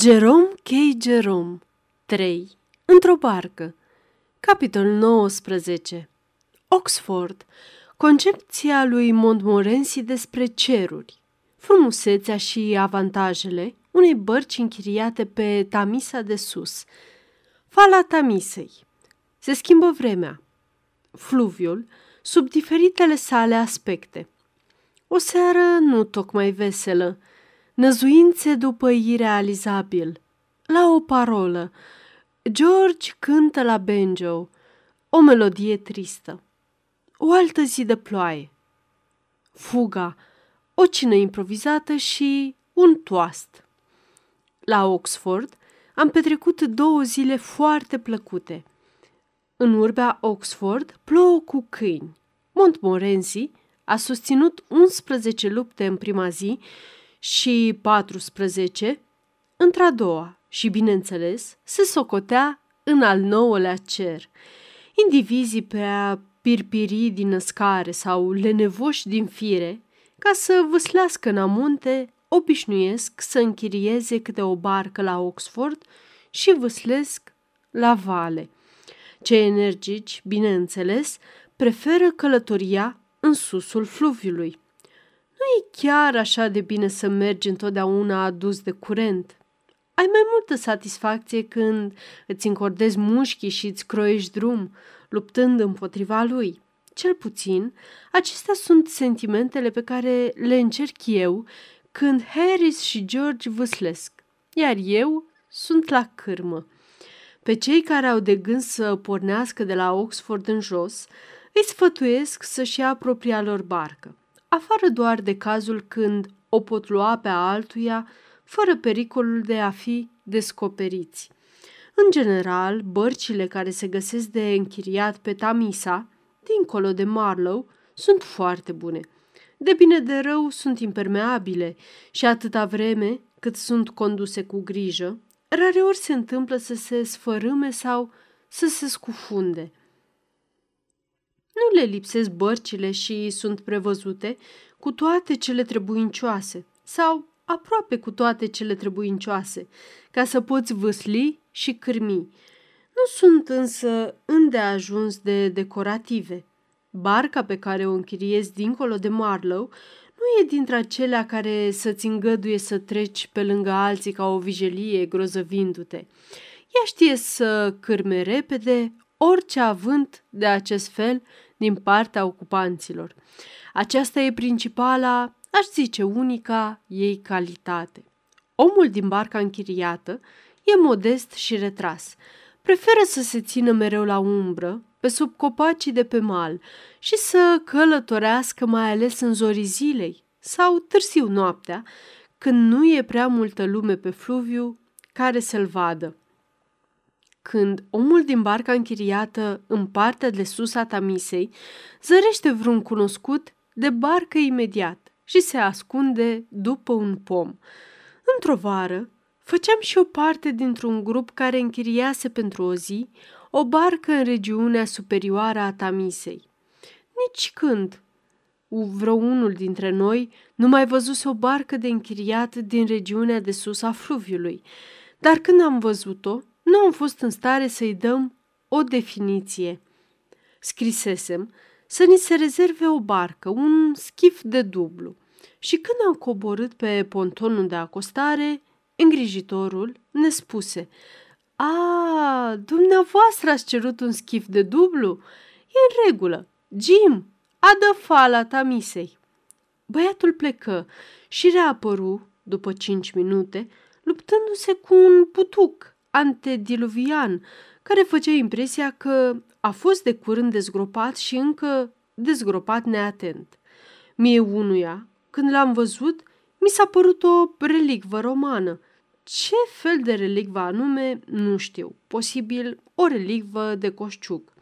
Jerome K. Jerome 3. Într-o barcă Capitolul 19 Oxford Concepția lui Montmorency despre ceruri Frumusețea și avantajele unei bărci închiriate pe Tamisa de sus Fala Tamisei Se schimbă vremea Fluviul sub diferitele sale aspecte O seară nu tocmai veselă năzuințe după irealizabil. La o parolă, George cântă la banjo, o melodie tristă. O altă zi de ploaie. Fuga, o cină improvizată și un toast. La Oxford am petrecut două zile foarte plăcute. În urbea Oxford plouă cu câini. Montmorency a susținut 11 lupte în prima zi și 14 într-a doua și, bineînțeles, se socotea în al nouălea cer. Indivizii prea pirpirii din născare sau lenevoși din fire, ca să vâslească în amunte, obișnuiesc să închirieze câte o barcă la Oxford și vâslesc la vale. Cei energici, bineînțeles, preferă călătoria în susul fluviului. Nu e chiar așa de bine să mergi întotdeauna adus de curent. Ai mai multă satisfacție când îți încordezi mușchii și îți croiești drum, luptând împotriva lui. Cel puțin, acestea sunt sentimentele pe care le încerc eu când Harris și George vâslesc, iar eu sunt la cârmă. Pe cei care au de gând să pornească de la Oxford în jos, îi sfătuiesc să-și ia propria lor barcă afară doar de cazul când o pot lua pe altuia fără pericolul de a fi descoperiți. În general, bărcile care se găsesc de închiriat pe Tamisa, dincolo de Marlow, sunt foarte bune. De bine de rău sunt impermeabile și atâta vreme cât sunt conduse cu grijă, rareori se întâmplă să se sfărâme sau să se scufunde. Nu le lipsesc bărcile și sunt prevăzute cu toate cele trebuincioase sau aproape cu toate cele trebuincioase, ca să poți vâsli și cârmi. Nu sunt însă îndeajuns de decorative. Barca pe care o închiriezi dincolo de Marlow nu e dintre acelea care să-ți îngăduie să treci pe lângă alții ca o vijelie grozăvindu-te. Ea știe să cârme repede orice avânt de acest fel din partea ocupanților. Aceasta e principala, aș zice unica, ei calitate. Omul din barca închiriată e modest și retras. Preferă să se țină mereu la umbră, pe sub copacii de pe mal și să călătorească mai ales în zorii zilei sau târziu noaptea, când nu e prea multă lume pe fluviu care să-l vadă. Când omul din barca închiriată în partea de sus a Tamisei zărește vreun cunoscut, de barcă imediat și se ascunde după un pom. Într-o vară, făceam și o parte dintr-un grup care închiriase pentru o zi o barcă în regiunea superioară a Tamisei. Nici când vreo unul dintre noi nu mai văzuse o barcă de închiriat din regiunea de sus a fluviului, dar când am văzut-o, nu am fost în stare să-i dăm o definiție. Scrisesem să ni se rezerve o barcă, un schif de dublu. Și când am coborât pe pontonul de acostare, îngrijitorul ne spuse A, dumneavoastră ați cerut un schif de dublu? E în regulă. Jim, adă fala tamisei. Băiatul plecă și reapăru, după cinci minute, luptându-se cu un putuc antediluvian, care făcea impresia că a fost de curând dezgropat și încă dezgropat neatent. Mie unuia, când l-am văzut, mi s-a părut o relicvă romană. Ce fel de relicvă anume, nu știu, posibil o relicvă de coșciuc.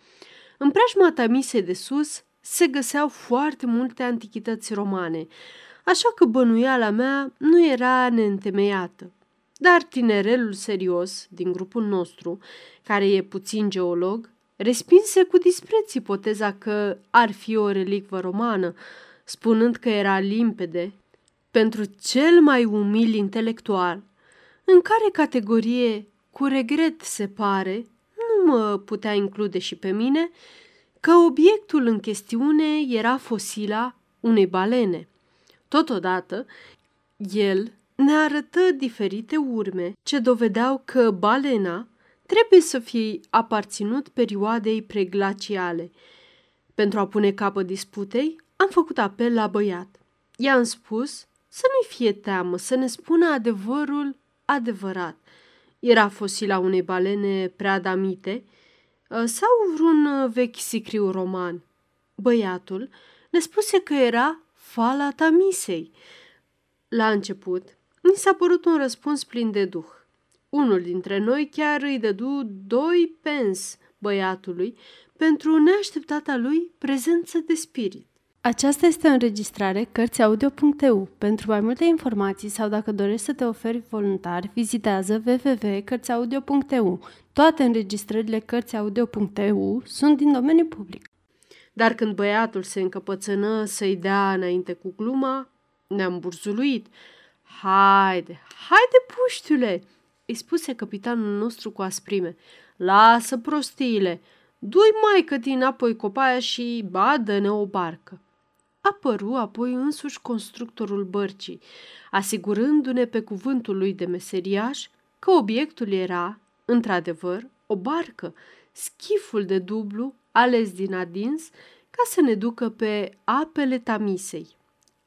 În preajma tamisei de sus se găseau foarte multe antichități romane, așa că bănuiala mea nu era neîntemeiată. Dar tinerelul serios din grupul nostru, care e puțin geolog, respinse cu dispreț ipoteza că ar fi o relicvă romană, spunând că era limpede pentru cel mai umil intelectual. în care categorie, cu regret se pare, nu mă putea include și pe mine, că obiectul în chestiune era fosila unei balene. Totodată, el ne arătă diferite urme ce dovedeau că balena trebuie să fie aparținut perioadei preglaciale. Pentru a pune capăt disputei, am făcut apel la băiat. I-am spus să nu-i fie teamă, să ne spună adevărul adevărat. Era fosila unei balene preadamite uh, sau vreun vechi sicriu roman. Băiatul ne spuse că era fala tamisei. La început, mi s-a părut un răspuns plin de duh. Unul dintre noi chiar îi dădu doi pens băiatului pentru neașteptata lui prezență de spirit. Aceasta este o înregistrare Cărțiaudio.eu. Pentru mai multe informații sau dacă dorești să te oferi voluntar, vizitează www.cărțiaudio.eu. Toate înregistrările Cărțiaudio.eu sunt din domeniu public. Dar când băiatul se încăpățână să-i dea înainte cu gluma, ne-am burzuluit. Haide, haide, puștiule!" îi spuse capitanul nostru cu asprime. Lasă prostiile! Du-i mai din apoi copaia și badă-ne o barcă. Apăru apoi însuși constructorul bărcii, asigurându-ne pe cuvântul lui de meseriaș că obiectul era, într-adevăr, o barcă, schiful de dublu ales din adins ca să ne ducă pe apele Tamisei.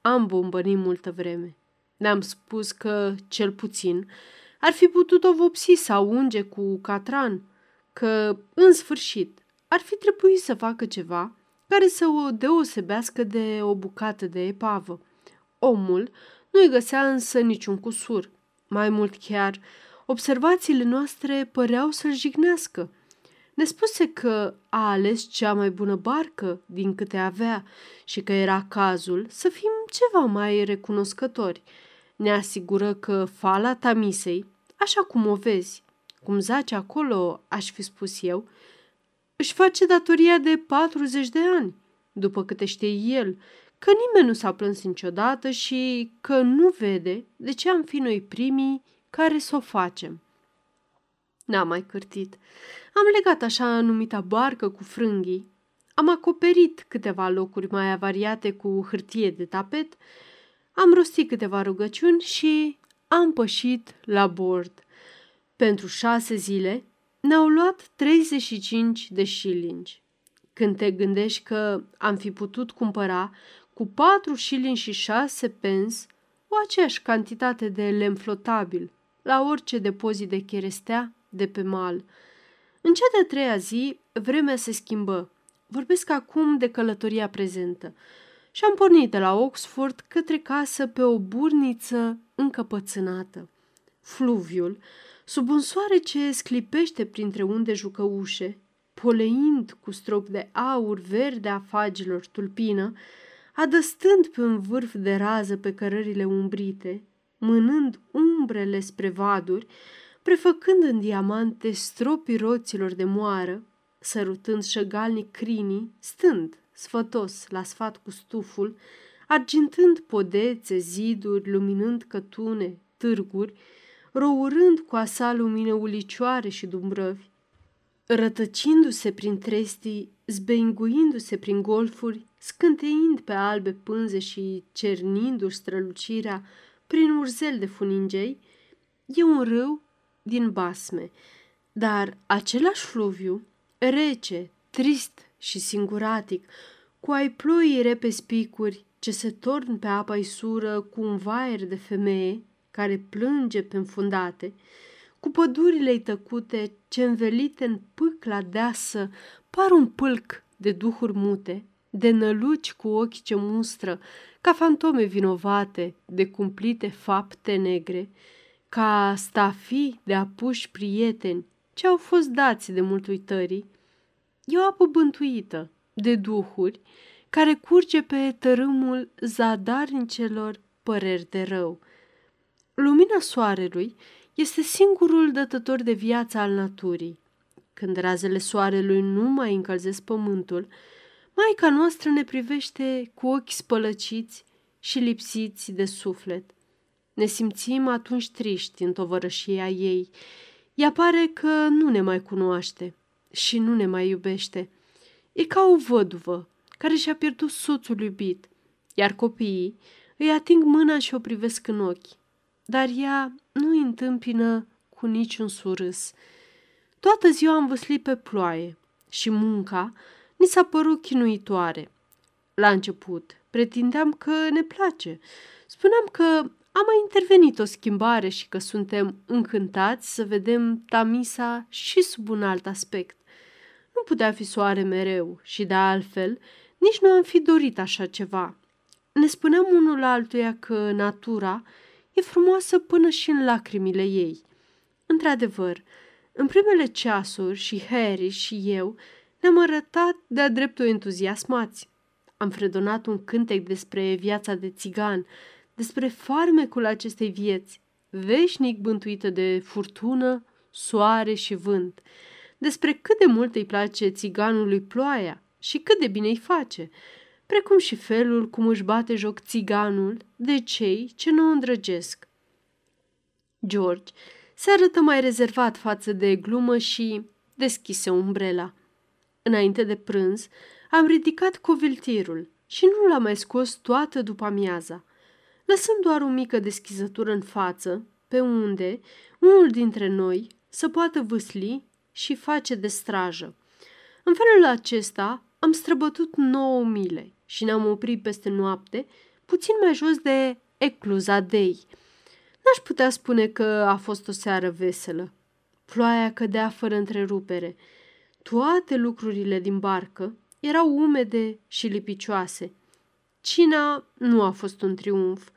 Am bombănit multă vreme. Ne-am spus că, cel puțin, ar fi putut o vopsi sau unge cu catran, că, în sfârșit, ar fi trebuit să facă ceva care să o deosebească de o bucată de epavă. Omul nu-i găsea însă niciun cusur. Mai mult chiar, observațiile noastre păreau să-l jignească. Ne spuse că a ales cea mai bună barcă din câte avea și că era cazul să fim ceva mai recunoscători – ne asigură că fala Tamisei, așa cum o vezi, cum zace acolo, aș fi spus eu, își face datoria de 40 de ani, după câte știe el, că nimeni nu s-a plâns niciodată și că nu vede de ce am fi noi primii care să o facem. N-am mai cârtit. Am legat așa numita barcă cu frânghii, am acoperit câteva locuri mai avariate cu hârtie de tapet am rostit câteva rugăciuni și am pășit la bord. Pentru șase zile ne-au luat 35 de șilingi. Când te gândești că am fi putut cumpăra cu 4 șilingi și 6 pens o aceeași cantitate de lemn flotabil la orice depozit de cherestea de pe mal. În cea de-a treia zi, vremea se schimbă. Vorbesc acum de călătoria prezentă și am pornit de la Oxford către casă pe o burniță încăpățânată. Fluviul, sub un soare ce sclipește printre unde jucăușe, poleind cu strop de aur verde a fagilor tulpină, adăstând pe un vârf de rază pe cărările umbrite, mânând umbrele spre vaduri, prefăcând în diamante stropii roților de moară, sărutând șăgalnic crinii, stând sfătos la sfat cu stuful, argintând podețe, ziduri, luminând cătune, târguri, rourând cu asa lumină ulicioare și dumbrăvi, rătăcindu-se prin trestii, zbeinguindu-se prin golfuri, scânteind pe albe pânze și cernindu-și strălucirea prin urzel de funingei, e un râu din basme, dar același fluviu, rece, trist și singuratic, cu ai ploii pe spicuri ce se torn pe apa isură cu un vaier de femeie care plânge pe înfundate, cu pădurile tăcute ce învelite în pâcla deasă par un pâlc de duhuri mute, de năluci cu ochi ce mustră, ca fantome vinovate de cumplite fapte negre, ca stafii de apuși prieteni ce au fost dați de mult uitării, E o apă bântuită de duhuri care curge pe tărâmul zadarnicelor păreri de rău. Lumina soarelui este singurul dătător de viață al naturii. Când razele soarelui nu mai încălzesc pământul, Maica noastră ne privește cu ochi spălăciți și lipsiți de suflet. Ne simțim atunci triști în tovărășia ei. Ea pare că nu ne mai cunoaște și nu ne mai iubește. E ca o văduvă care și-a pierdut soțul iubit, iar copiii îi ating mâna și o privesc în ochi. Dar ea nu îi întâmpină cu niciun surâs. Toată ziua am văslit pe ploaie și munca ni s-a părut chinuitoare. La început, pretindeam că ne place. Spuneam că a mai intervenit o schimbare și că suntem încântați să vedem Tamisa și sub un alt aspect. Nu putea fi soare mereu și de altfel nici nu am fi dorit așa ceva. Ne spuneam unul altuia că natura e frumoasă până și în lacrimile ei. Într-adevăr, în primele ceasuri și Harry și eu ne-am arătat de-a dreptul entuziasmați. Am fredonat un cântec despre viața de țigan, despre farmecul acestei vieți, veșnic bântuită de furtună, soare și vânt, despre cât de mult îi place țiganului ploaia și cât de bine îi face, precum și felul cum își bate joc țiganul de cei ce nu o îndrăgesc. George se arătă mai rezervat față de glumă și deschise umbrela. Înainte de prânz, am ridicat coviltirul și nu l-am mai scos toată după amiaza, lăsând doar o mică deschizătură în față, pe unde unul dintre noi să poată vâsli și face de strajă. În felul acesta am străbătut nouă mile și ne-am oprit peste noapte, puțin mai jos de Ecluza Dei. N-aș putea spune că a fost o seară veselă. Ploaia cădea fără întrerupere. Toate lucrurile din barcă erau umede și lipicioase. Cina nu a fost un triumf.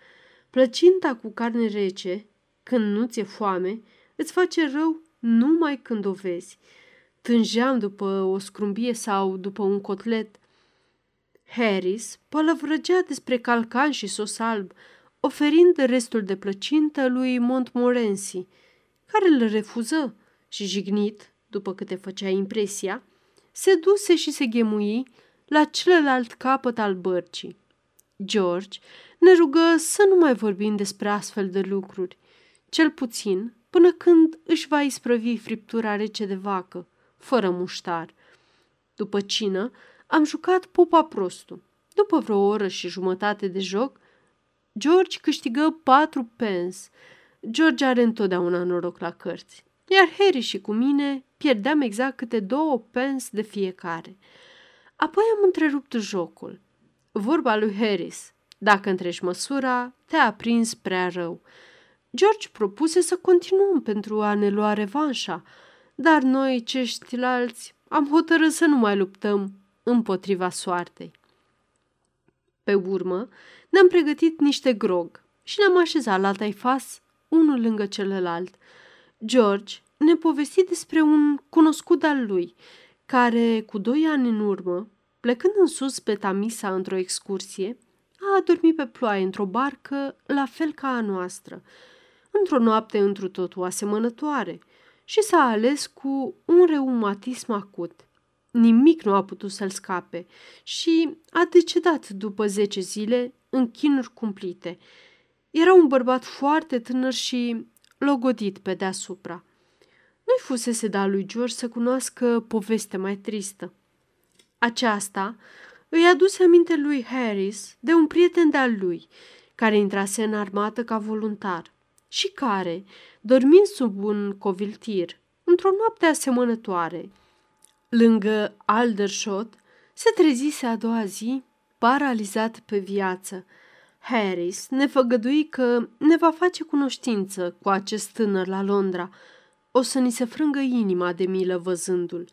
Plăcinta cu carne rece, când nu ți-e foame, îți face rău numai când o vezi. Tângeam după o scrumbie sau după un cotlet. Harris pălăvrăgea despre calcan și sos alb, oferind restul de plăcintă lui Montmorency, care îl refuză și jignit, după câte făcea impresia, se duse și se ghemui la celălalt capăt al bărcii. George ne rugă să nu mai vorbim despre astfel de lucruri, cel puțin până când își va isprăvi friptura rece de vacă, fără muștar. După cină, am jucat popa prostu. După vreo oră și jumătate de joc, George câștigă patru pence. George are întotdeauna noroc la cărți, iar Harry și cu mine pierdeam exact câte două pence de fiecare. Apoi am întrerupt jocul. Vorba lui Harris, dacă întrești măsura, te-a prins prea rău. George propuse să continuăm pentru a ne lua revanșa, dar noi, ceștilalți, am hotărât să nu mai luptăm împotriva soartei. Pe urmă, ne-am pregătit niște grog și ne-am așezat la taifas, unul lângă celălalt. George ne povesti despre un cunoscut al lui, care, cu doi ani în urmă, plecând în sus pe Tamisa într-o excursie, a adormit pe ploaie într-o barcă la fel ca a noastră, într-o noapte întru totul asemănătoare și s-a ales cu un reumatism acut. Nimic nu a putut să-l scape și a decedat după zece zile în chinuri cumplite. Era un bărbat foarte tânăr și logodit pe deasupra. Nu-i fusese da lui George să cunoască poveste mai tristă. Aceasta îi aduse aminte lui Harris de un prieten de-al lui, care intrase în armată ca voluntar și care, dormind sub un coviltir, într-o noapte asemănătoare, lângă Aldershot, se trezise a doua zi paralizat pe viață. Harris ne făgădui că ne va face cunoștință cu acest tânăr la Londra. O să ni se frângă inima de milă văzându-l.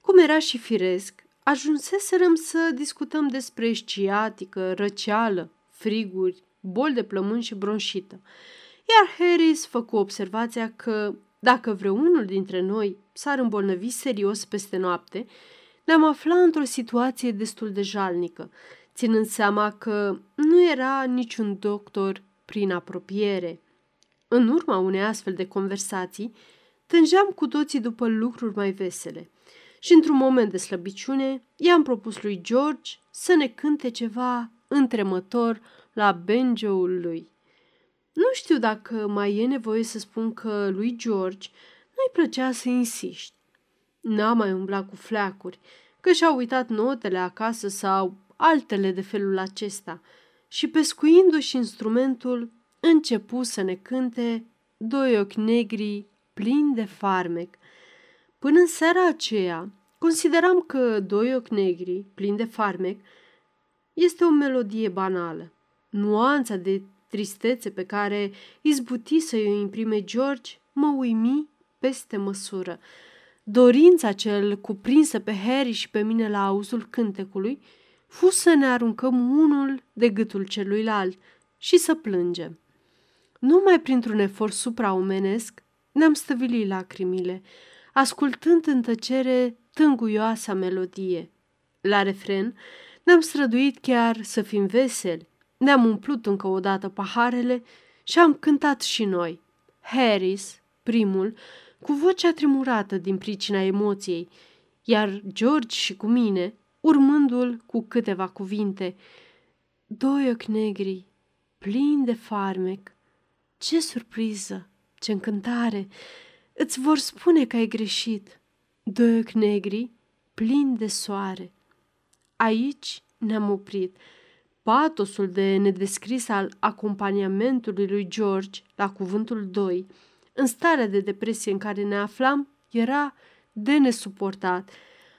Cum era și firesc, ajunseserăm să discutăm despre sciatică, răceală, friguri, bol de plămân și bronșită. Iar Harris făcu observația că dacă vreunul dintre noi s-ar îmbolnăvi serios peste noapte, ne-am aflat într-o situație destul de jalnică, ținând seama că nu era niciun doctor prin apropiere. În urma unei astfel de conversații, tângeam cu toții după lucruri mai vesele și într-un moment de slăbiciune i-am propus lui George să ne cânte ceva întremător la banjo-ul lui. Nu știu dacă mai e nevoie să spun că lui George nu-i plăcea să insiști. N-a mai umblat cu fleacuri, că și-a uitat notele acasă sau altele de felul acesta și pescuindu-și instrumentul începu să ne cânte doi ochi negri plini de farmec. Până în seara aceea, consideram că doi ochi negri plini de farmec este o melodie banală. Nuanța de tristețe pe care izbuti să o imprime George mă uimi peste măsură. Dorința cel cuprinsă pe Harry și pe mine la auzul cântecului fu să ne aruncăm unul de gâtul celuilalt și să plângem. Numai printr-un efort supraomenesc ne-am stăvilit lacrimile, ascultând în tăcere tânguioasa melodie. La refren ne-am străduit chiar să fim veseli, ne-am umplut încă o dată paharele și am cântat și noi. Harris, primul, cu vocea tremurată din pricina emoției, iar George și cu mine, urmându-l cu câteva cuvinte. Doi ochi negri, plini de farmec. Ce surpriză, ce încântare! Îți vor spune că ai greșit. Doi ochi negri, plini de soare. Aici ne-am oprit. Patosul de nedescris al acompaniamentului lui George la cuvântul 2, în starea de depresie în care ne aflam, era de nesuportat.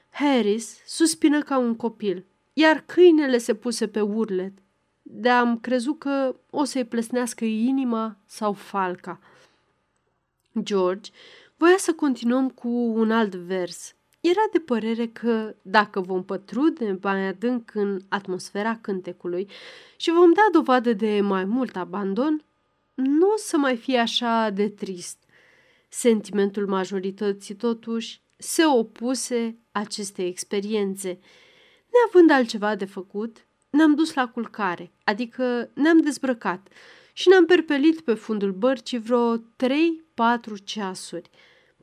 Harris suspină ca un copil, iar câinele se puse pe urlet. De-am crezut că o să-i plesnească inima sau falca. George voia să continuăm cu un alt vers, era de părere că dacă vom pătrude mai adânc în atmosfera cântecului și vom da dovadă de mai mult abandon, nu o să mai fie așa de trist. Sentimentul majorității, totuși, se opuse acestei experiențe. Neavând altceva de făcut, ne-am dus la culcare, adică ne-am dezbrăcat și ne-am perpelit pe fundul bărcii vreo 3-4 ceasuri.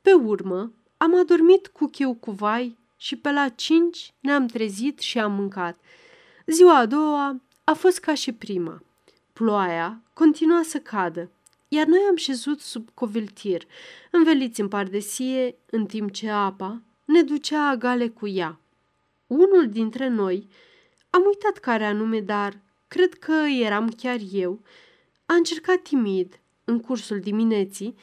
Pe urmă, am adormit cu chiu cu vai și pe la cinci ne-am trezit și am mâncat. Ziua a doua a fost ca și prima. Ploaia continua să cadă, iar noi am șezut sub coviltir, înveliți în pardesie, în timp ce apa ne ducea agale cu ea. Unul dintre noi, am uitat care anume, dar cred că eram chiar eu, a încercat timid, în cursul dimineții,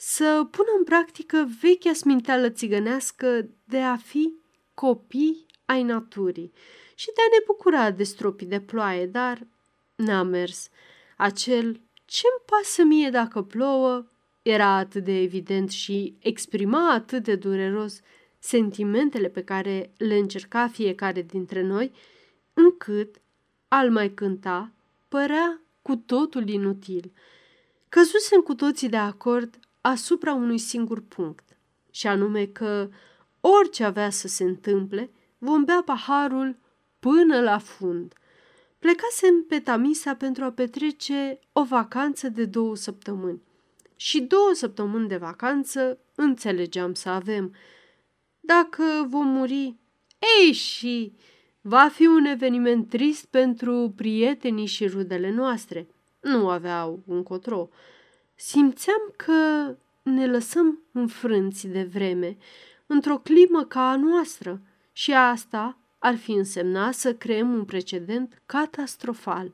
să pună în practică vechea sminteală țigănească de a fi copii ai naturii și de a ne bucura de stropii de ploaie, dar n-a mers. Acel ce-mi pasă mie dacă plouă era atât de evident și exprima atât de dureros sentimentele pe care le încerca fiecare dintre noi, încât al mai cânta părea cu totul inutil. Căzusem cu toții de acord asupra unui singur punct, și anume că orice avea să se întâmple, vom bea paharul până la fund. Plecasem pe Tamisa pentru a petrece o vacanță de două săptămâni. Și două săptămâni de vacanță înțelegeam să avem. Dacă vom muri, ei și va fi un eveniment trist pentru prietenii și rudele noastre. Nu aveau încotro. Simțeam că ne lăsăm înfrânți de vreme, într-o climă ca a noastră, și asta ar fi însemnat să creăm un precedent catastrofal.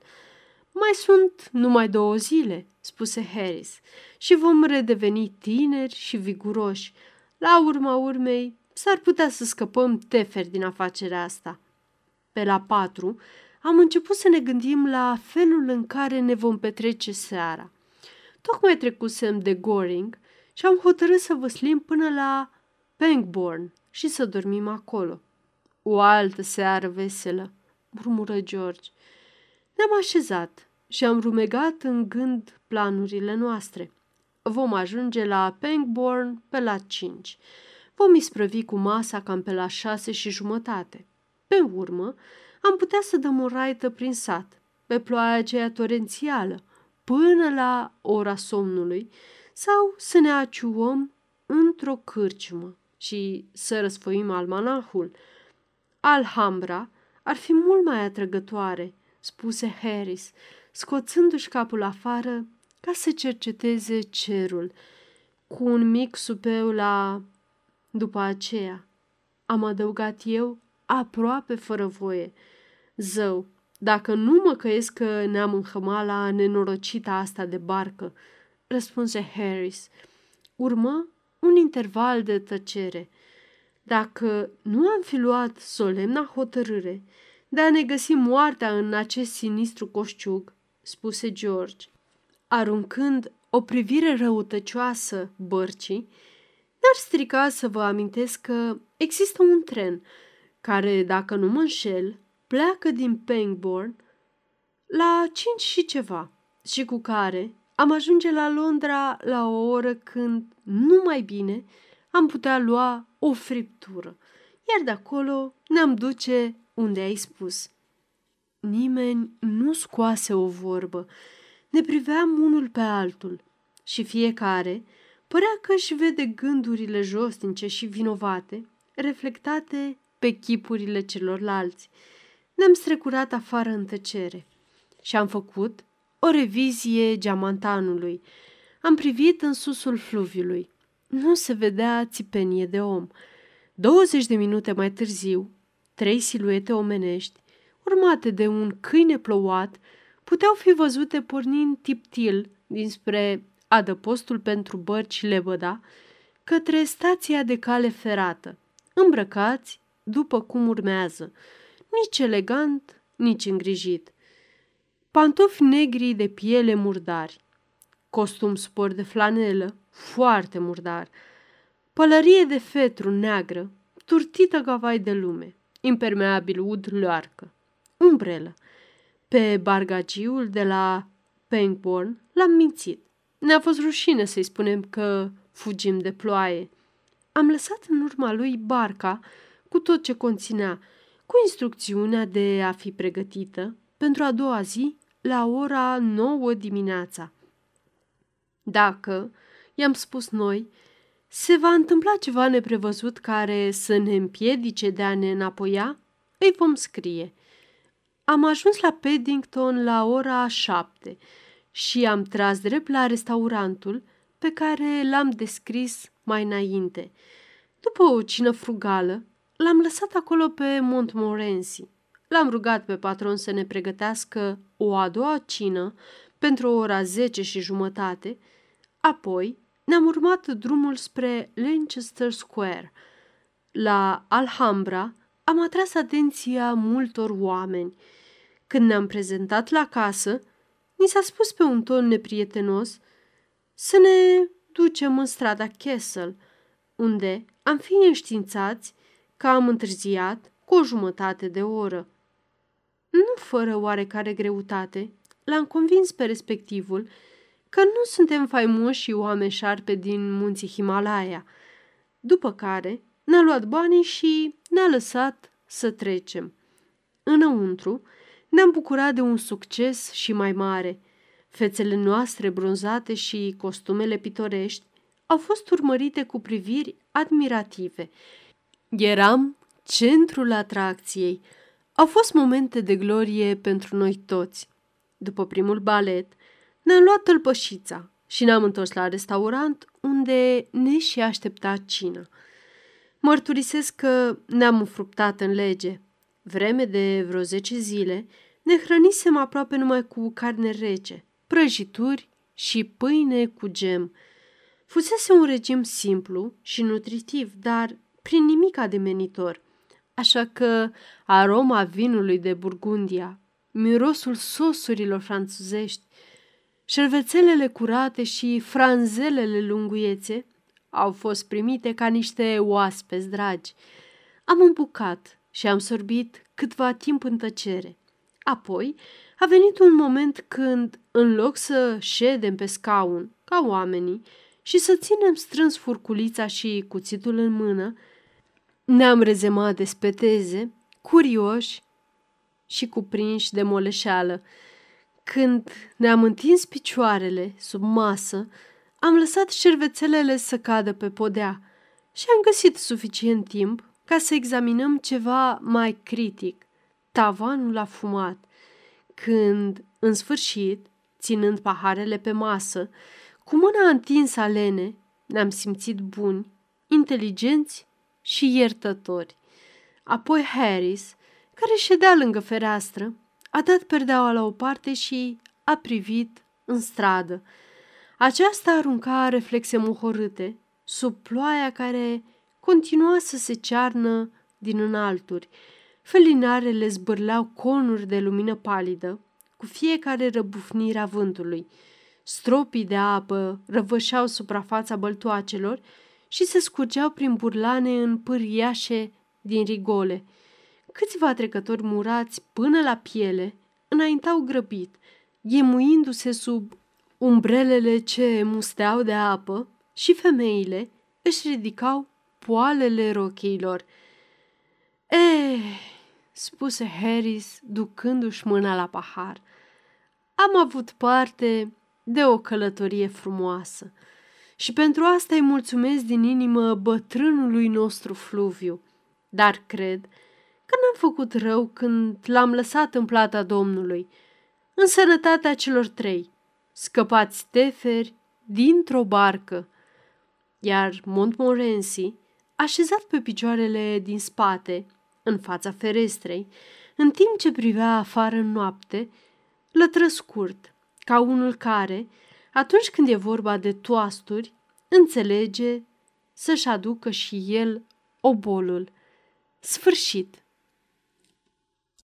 Mai sunt numai două zile, spuse Harris, și vom redeveni tineri și viguroși. La urma urmei, s-ar putea să scăpăm teferi din afacerea asta. Pe la patru, am început să ne gândim la felul în care ne vom petrece seara. Tocmai trecusem de Goring și am hotărât să văslim până la Pangbourne și să dormim acolo. O altă seară veselă, murmură George. Ne-am așezat și am rumegat în gând planurile noastre. Vom ajunge la Pangbourne pe la cinci. Vom isprăvi cu masa cam pe la șase și jumătate. Pe urmă, am putea să dăm o raită prin sat, pe ploaia aceea torențială, până la ora somnului, sau să ne aciuăm într-o cârciumă și să răsfoim almanahul. Alhambra ar fi mult mai atrăgătoare, spuse Harris, scoțându-și capul afară ca să cerceteze cerul, cu un mic supeu la... După aceea, am adăugat eu, aproape fără voie. Zău, dacă nu mă căiesc că ne-am înhămat la nenorocita asta de barcă, răspunse Harris. Urmă un interval de tăcere. Dacă nu am fi luat solemna hotărâre de a ne găsi moartea în acest sinistru coșciug, spuse George, aruncând o privire răutăcioasă bărcii, n-ar strica să vă amintesc că există un tren care, dacă nu mă înșel, pleacă din Pangbourne la cinci și ceva și cu care am ajunge la Londra la o oră când, nu mai bine, am putea lua o friptură, iar de acolo ne-am duce unde ai spus. Nimeni nu scoase o vorbă, ne priveam unul pe altul și fiecare părea că își vede gândurile josnice și vinovate reflectate pe chipurile celorlalți. Ne-am strecurat afară în tăcere și am făcut o revizie geamantanului. Am privit în susul fluviului. Nu se vedea țipenie de om. 20 de minute mai târziu, trei siluete omenești, urmate de un câine plouat, puteau fi văzute pornind tiptil dinspre adăpostul pentru bărci Lebăda către stația de cale ferată, îmbrăcați după cum urmează, nici elegant, nici îngrijit. Pantofi negri de piele murdari, costum spor de flanelă, foarte murdar, pălărie de fetru neagră, turtită ca vai de lume, impermeabil ud loarcă, umbrelă. Pe bargagiul de la Pangbourne l-am mințit. Ne-a fost rușine să-i spunem că fugim de ploaie. Am lăsat în urma lui barca cu tot ce conținea, cu instrucțiunea de a fi pregătită pentru a doua zi la ora nouă dimineața. Dacă, i-am spus noi, se va întâmpla ceva neprevăzut care să ne împiedice de a ne înapoia, îi vom scrie. Am ajuns la Paddington la ora șapte și am tras drept la restaurantul pe care l-am descris mai înainte. După o cină frugală, l-am lăsat acolo pe Montmorency. L-am rugat pe patron să ne pregătească o a doua cină pentru ora zece și jumătate, apoi ne-am urmat drumul spre Leicester Square. La Alhambra am atras atenția multor oameni. Când ne-am prezentat la casă, ni s-a spus pe un ton neprietenos să ne ducem în strada Castle, unde am fi înștiințați că am întârziat cu o jumătate de oră. Nu fără oarecare greutate, l-am convins pe respectivul că nu suntem faimoși și oameni șarpe din munții Himalaya, după care ne-a luat banii și ne-a lăsat să trecem. Înăuntru ne-am bucurat de un succes și mai mare. Fețele noastre bronzate și costumele pitorești au fost urmărite cu priviri admirative. Eram centrul atracției. Au fost momente de glorie pentru noi toți. După primul balet, ne-am luat tălpășița și ne-am întors la restaurant unde ne și aștepta cina. Mărturisesc că ne-am înfruptat în lege. Vreme de vreo zece zile ne hrănisem aproape numai cu carne rece, prăjituri și pâine cu gem. Fusese un regim simplu și nutritiv, dar prin nimic ademenitor. Așa că aroma vinului de Burgundia, mirosul sosurilor franțuzești, șervețelele curate și franzelele lunguiețe au fost primite ca niște oaspeți dragi. Am îmbucat și am sorbit câtva timp în tăcere. Apoi a venit un moment când, în loc să ședem pe scaun, ca oamenii, și să ținem strâns furculița și cuțitul în mână, ne-am rezemat de speteze, curioși și cuprinși de moleșeală. Când ne-am întins picioarele sub masă, am lăsat șervețelele să cadă pe podea și am găsit suficient timp ca să examinăm ceva mai critic, tavanul afumat, când, în sfârșit, ținând paharele pe masă, cu mâna întinsă a Lene, ne-am simțit buni, inteligenți și iertători. Apoi Harris, care ședea lângă fereastră, a dat perdeaua la o parte și a privit în stradă. Aceasta arunca reflexe muhorâte sub ploaia care continua să se cearnă din înalturi. Felinarele zbârleau conuri de lumină palidă cu fiecare răbufnire a vântului. Stropii de apă răvășeau suprafața băltoacelor și se scurgeau prin burlane în pâriașe din rigole. Câțiva trecători murați până la piele înaintau grăbit, ghemuindu-se sub umbrelele ce musteau de apă și femeile își ridicau poalele rochiilor. Eh, spuse Harris, ducându-și mâna la pahar. Am avut parte de o călătorie frumoasă și pentru asta îi mulțumesc din inimă bătrânului nostru Fluviu. Dar cred că n-am făcut rău când l-am lăsat în plata Domnului, în sănătatea celor trei, scăpați teferi dintr-o barcă. Iar Montmorency, așezat pe picioarele din spate, în fața ferestrei, în timp ce privea afară în noapte, lătră scurt, ca unul care, atunci când e vorba de toasturi, înțelege să-și aducă și el obolul. Sfârșit.